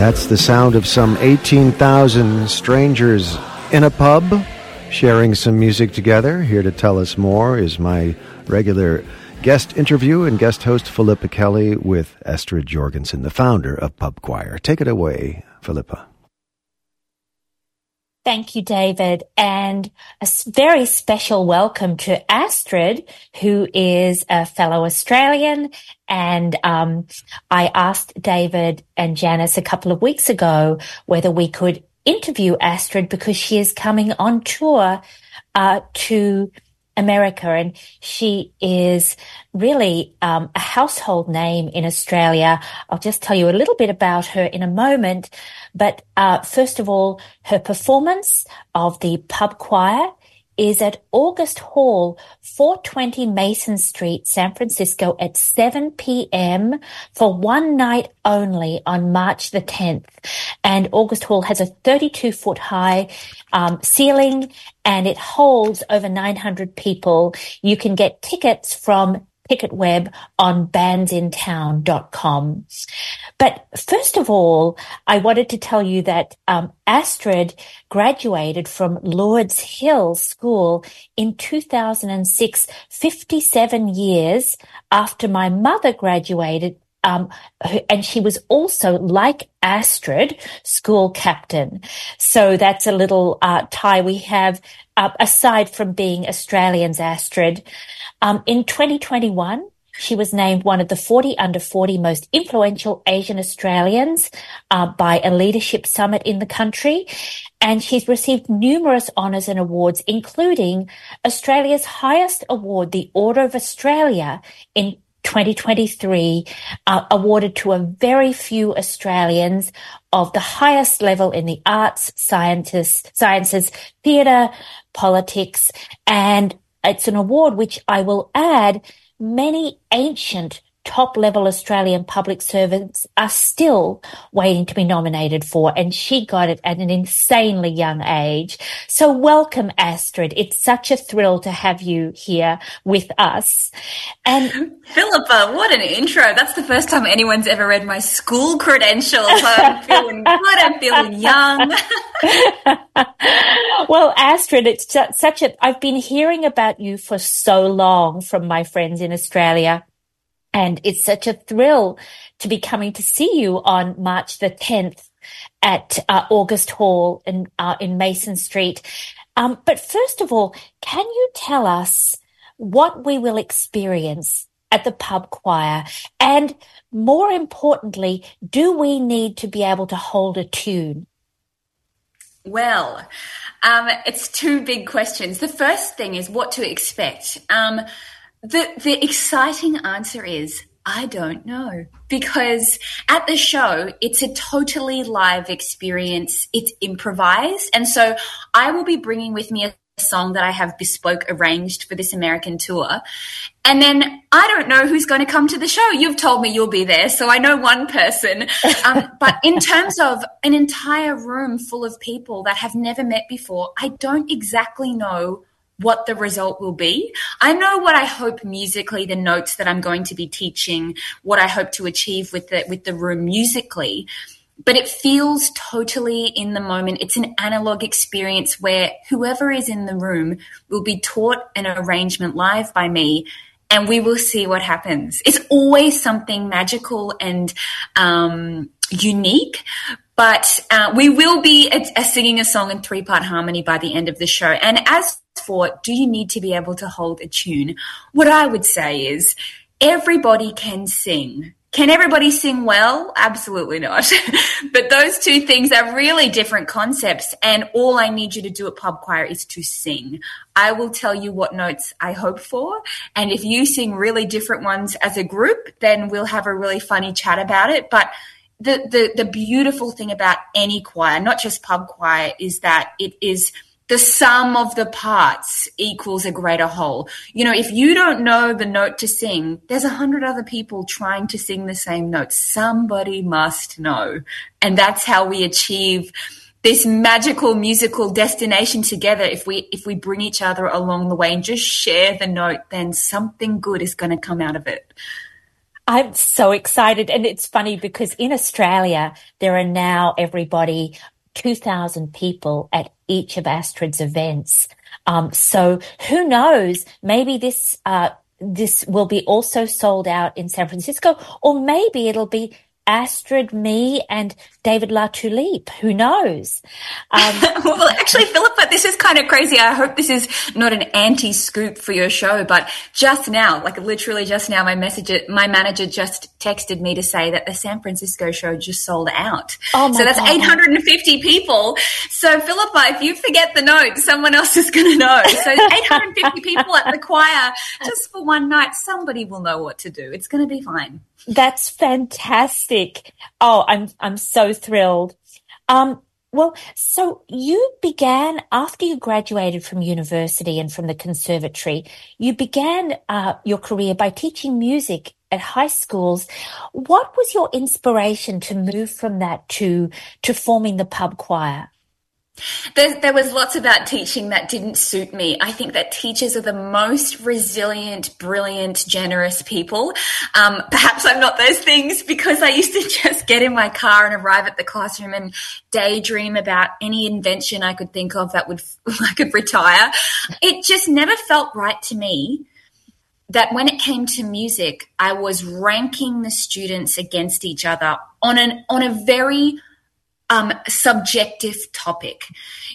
That's the sound of some 18,000 strangers in a pub sharing some music together. Here to tell us more is my regular guest interview and guest host Philippa Kelly with Astrid Jorgensen, the founder of Pub Choir. Take it away, Philippa. Thank you, David. And a very special welcome to Astrid, who is a fellow Australian. And um, I asked David and Janice a couple of weeks ago whether we could interview Astrid because she is coming on tour uh, to America, and she is really um, a household name in Australia. I'll just tell you a little bit about her in a moment. But uh, first of all, her performance of the pub choir is at August Hall, 420 Mason Street, San Francisco at 7 p.m. for one night only on March the 10th. And August Hall has a 32 foot high um, ceiling and it holds over 900 people. You can get tickets from Ticketweb on bandsintown.com. But first of all, I wanted to tell you that um, Astrid graduated from Lourdes Hill School in 2006, 57 years after my mother graduated um, and she was also like Astrid, school captain. So that's a little uh, tie we have, uh, aside from being Australians, Astrid. Um, in 2021, she was named one of the 40 under 40 most influential Asian Australians uh, by a leadership summit in the country. And she's received numerous honours and awards, including Australia's highest award, the Order of Australia in 2023, uh, awarded to a very few Australians of the highest level in the arts, sciences, sciences, theatre, politics, and it's an award which I will add many ancient top level Australian public servants are still waiting to be nominated for, and she got it at an insanely young age. So welcome, Astrid. It's such a thrill to have you here with us. And [LAUGHS] Philippa, what an intro. That's the first time anyone's ever read my school credentials. I'm feeling good. I'm feeling young. [LAUGHS] well, Astrid, it's such a, I've been hearing about you for so long from my friends in Australia. And it's such a thrill to be coming to see you on March the 10th at uh, August Hall in, uh, in Mason Street. Um, but first of all, can you tell us what we will experience at the pub choir? And more importantly, do we need to be able to hold a tune? Well, um, it's two big questions. The first thing is what to expect. Um, the the exciting answer is I don't know because at the show it's a totally live experience. It's improvised, and so I will be bringing with me a song that I have bespoke arranged for this American tour. And then I don't know who's going to come to the show. You've told me you'll be there, so I know one person. Um, [LAUGHS] but in terms of an entire room full of people that have never met before, I don't exactly know what the result will be. I know what I hope musically, the notes that I'm going to be teaching, what I hope to achieve with the, with the room musically. But it feels totally in the moment. It's an analog experience where whoever is in the room will be taught an arrangement live by me and we will see what happens. It's always something magical and um, unique, but uh, we will be a, a singing a song in three part harmony by the end of the show. And as for do you need to be able to hold a tune? What I would say is everybody can sing. Can everybody sing well? Absolutely not. [LAUGHS] but those two things are really different concepts. And all I need you to do at pub choir is to sing. I will tell you what notes I hope for. And if you sing really different ones as a group, then we'll have a really funny chat about it. But the, the, the beautiful thing about any choir, not just pub choir, is that it is – the sum of the parts equals a greater whole. You know, if you don't know the note to sing, there's a hundred other people trying to sing the same note. Somebody must know. And that's how we achieve this magical musical destination together. If we, if we bring each other along the way and just share the note, then something good is going to come out of it. I'm so excited. And it's funny because in Australia, there are now everybody 2,000 people at each of Astrid's events. Um, so who knows? Maybe this uh, this will be also sold out in San Francisco, or maybe it'll be Astrid, me, and David Latulippe. Who knows? Um, [LAUGHS] well, actually, Philippa, this is kind of crazy. I hope this is not an anti-scoop for your show, but just now, like literally just now, my message, my manager just texted me to say that the San Francisco show just sold out. Oh my so that's God. 850 people. So Philippa, if you forget the note, someone else is going to know. So [LAUGHS] 850 people at the choir just for one night. Somebody will know what to do. It's going to be fine. That's fantastic. Oh, I'm I'm so thrilled. Um, well, so you began after you graduated from university and from the conservatory. You began uh, your career by teaching music at high schools. What was your inspiration to move from that to to forming the pub choir? There, there, was lots about teaching that didn't suit me. I think that teachers are the most resilient, brilliant, generous people. Um, perhaps I'm not those things because I used to [LAUGHS] just get in my car and arrive at the classroom and daydream about any invention I could think of that would [LAUGHS] I could retire. It just never felt right to me that when it came to music, I was ranking the students against each other on an on a very um, subjective topic.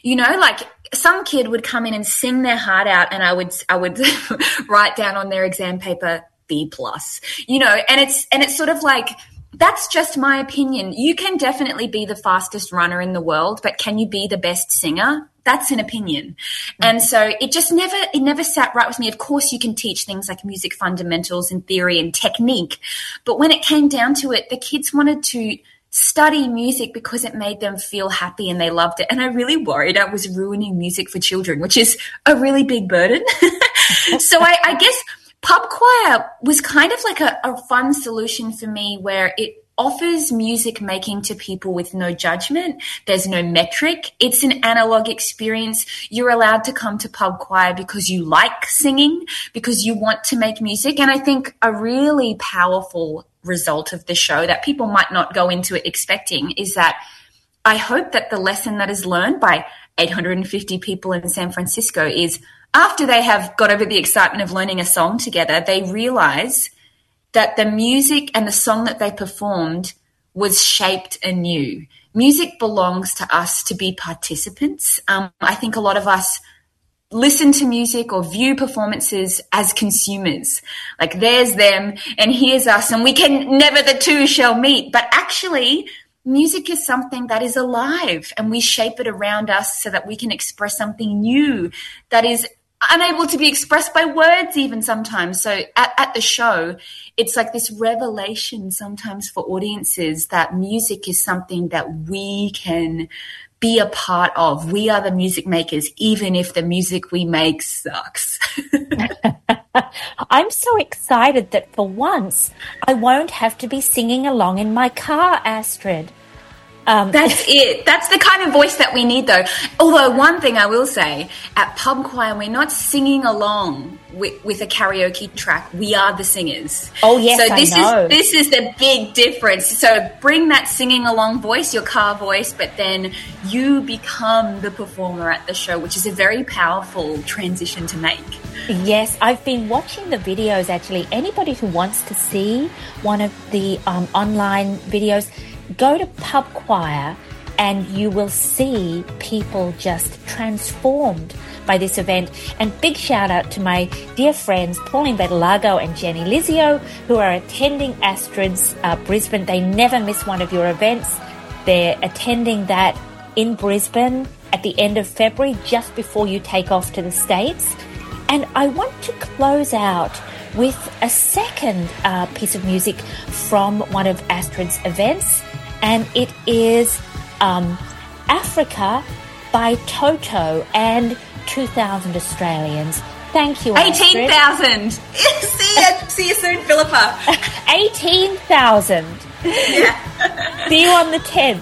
You know, like some kid would come in and sing their heart out, and I would I would [LAUGHS] write down on their exam paper B plus. You know, and it's and it's sort of like that's just my opinion. You can definitely be the fastest runner in the world, but can you be the best singer? That's an opinion. Mm-hmm. And so it just never, it never sat right with me. Of course, you can teach things like music fundamentals and theory and technique. But when it came down to it, the kids wanted to study music because it made them feel happy and they loved it. And I really worried I was ruining music for children, which is a really big burden. [LAUGHS] so I, I, guess pub choir was kind of like a, a fun solution for me where it offers music making to people with no judgment. There's no metric. It's an analog experience. You're allowed to come to pub choir because you like singing, because you want to make music. And I think a really powerful result of the show that people might not go into it expecting is that I hope that the lesson that is learned by 850 people in San Francisco is after they have got over the excitement of learning a song together, they realize that the music and the song that they performed was shaped anew. Music belongs to us to be participants. Um, I think a lot of us listen to music or view performances as consumers. Like there's them and here's us and we can never the two shall meet. But actually, music is something that is alive and we shape it around us so that we can express something new that is unable to be expressed by words even sometimes so at, at, the show it's like this revelation sometimes for audiences that music is something that we can be a part of. We are the music makers even if the music we make sucks. [LAUGHS] I'm so excited that for once i won't have to be singing along in my car astrid um, That's [LAUGHS] it. That's the kind of voice that we need, though. Although, one thing I will say at pub choir, we're not singing along with, with a karaoke track. We are the singers. Oh, yes. So, this I know. is this is the big difference. So, bring that singing along voice, your car voice, but then you become the performer at the show, which is a very powerful transition to make. Yes, I've been watching the videos actually. Anybody who wants to see one of the um, online videos, go to Pub Choir and you will see people just transformed by this event. And big shout out to my dear friends Pauline Bettelago and Jenny Lizio who are attending Astrid's uh, Brisbane. They never miss one of your events. They're attending that in Brisbane at the end of February, just before you take off to the States. And I want to close out with a second uh, piece of music from one of Astrid's events and it is um, Africa by Toto and 2,000 Australians. Thank you, 18,000. [LAUGHS] see, you, see you soon, Philippa. [LAUGHS] 18,000. Yeah. see you on the 10th.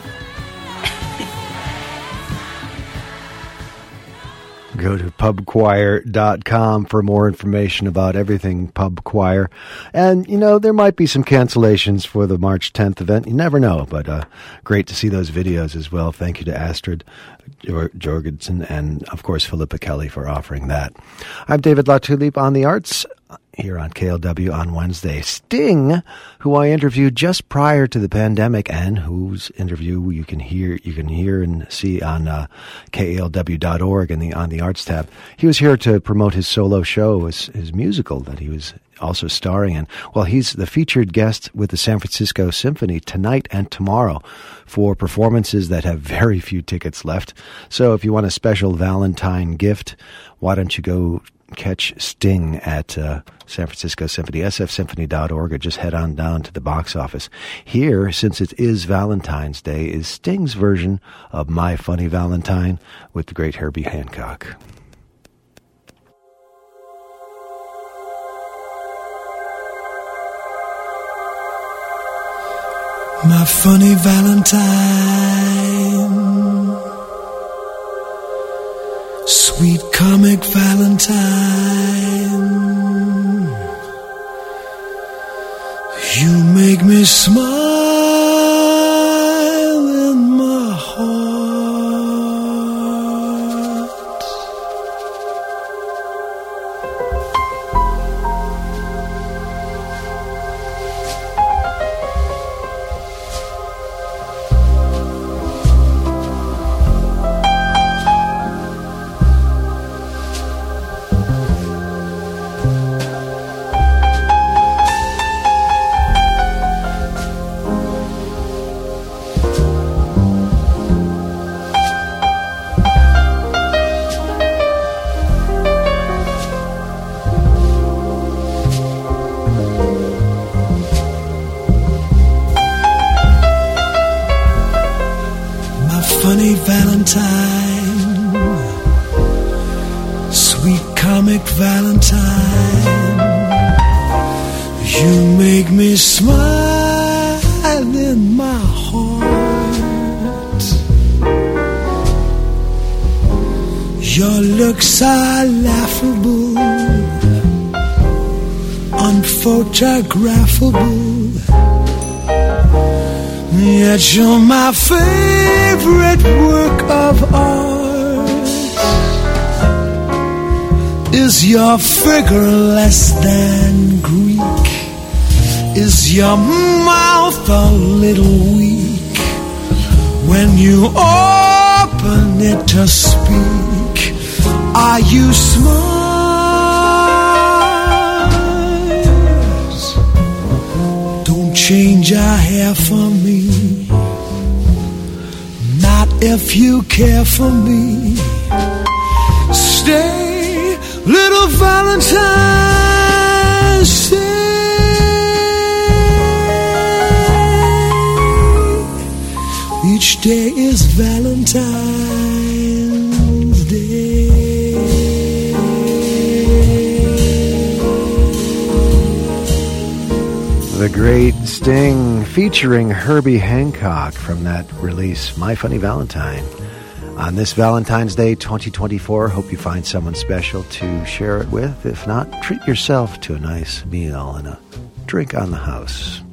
Go to pubchoir.com for more information about everything pub choir. And, you know, there might be some cancellations for the March 10th event. You never know, but uh, great to see those videos as well. Thank you to Astrid Jorgensen and, of course, Philippa Kelly for offering that. I'm David Latulippe on the arts here on KLW on Wednesday. Sting, who I interviewed just prior to the pandemic, and whose interview you can hear you can hear and see on uh, KALW.org and the on the Arts tab. He was here to promote his solo show, his, his musical that he was also starring in. Well, he's the featured guest with the San Francisco Symphony tonight and tomorrow for performances that have very few tickets left. So if you want a special Valentine gift, why don't you go catch Sting at uh, San Francisco Symphony, sfsymphony.org, or just head on down to the box office. Here, since it is Valentine's Day, is Sting's version of My Funny Valentine with the great Herbie Hancock. My funny Valentine, sweet comic Valentine, you make me smile. Favorite work of art. Is your figure less than Greek? Is your mouth a little weak when you open it to speak? Are you smart? Don't change your hair for me. If you care for me. Stay, little Valentine. Stay. Each day is Valentine. the great Sting featuring Herbie Hancock from that release, My Funny Valentine. On this Valentine's Day 2024, hope you find someone special to share it with. If not, treat yourself to a nice meal and a drink on the house.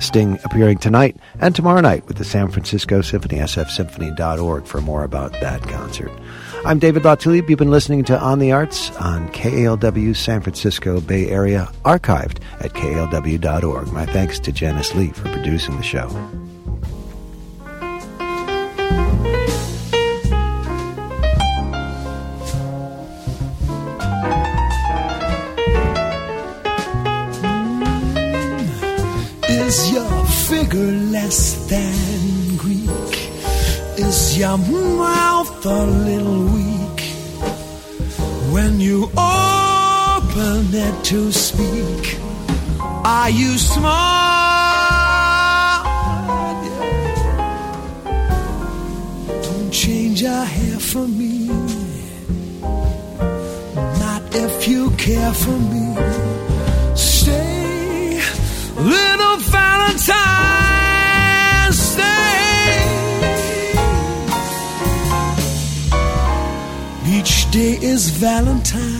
Sting appearing tonight and tomorrow night with the San Francisco Symphony, sfsymphony.org for more about that concert. I'm David Latulippe. You've been listening to On the Arts on KALW San Francisco Bay Area, archived at KALW.org. My thanks to Janice Lee for producing the show. Is your figure less than? Your mouth a little weak when you open it to speak? Are you smart? Don't change your hair for me. Not if you care for me. Stay, little Valentine. Each day is Valentine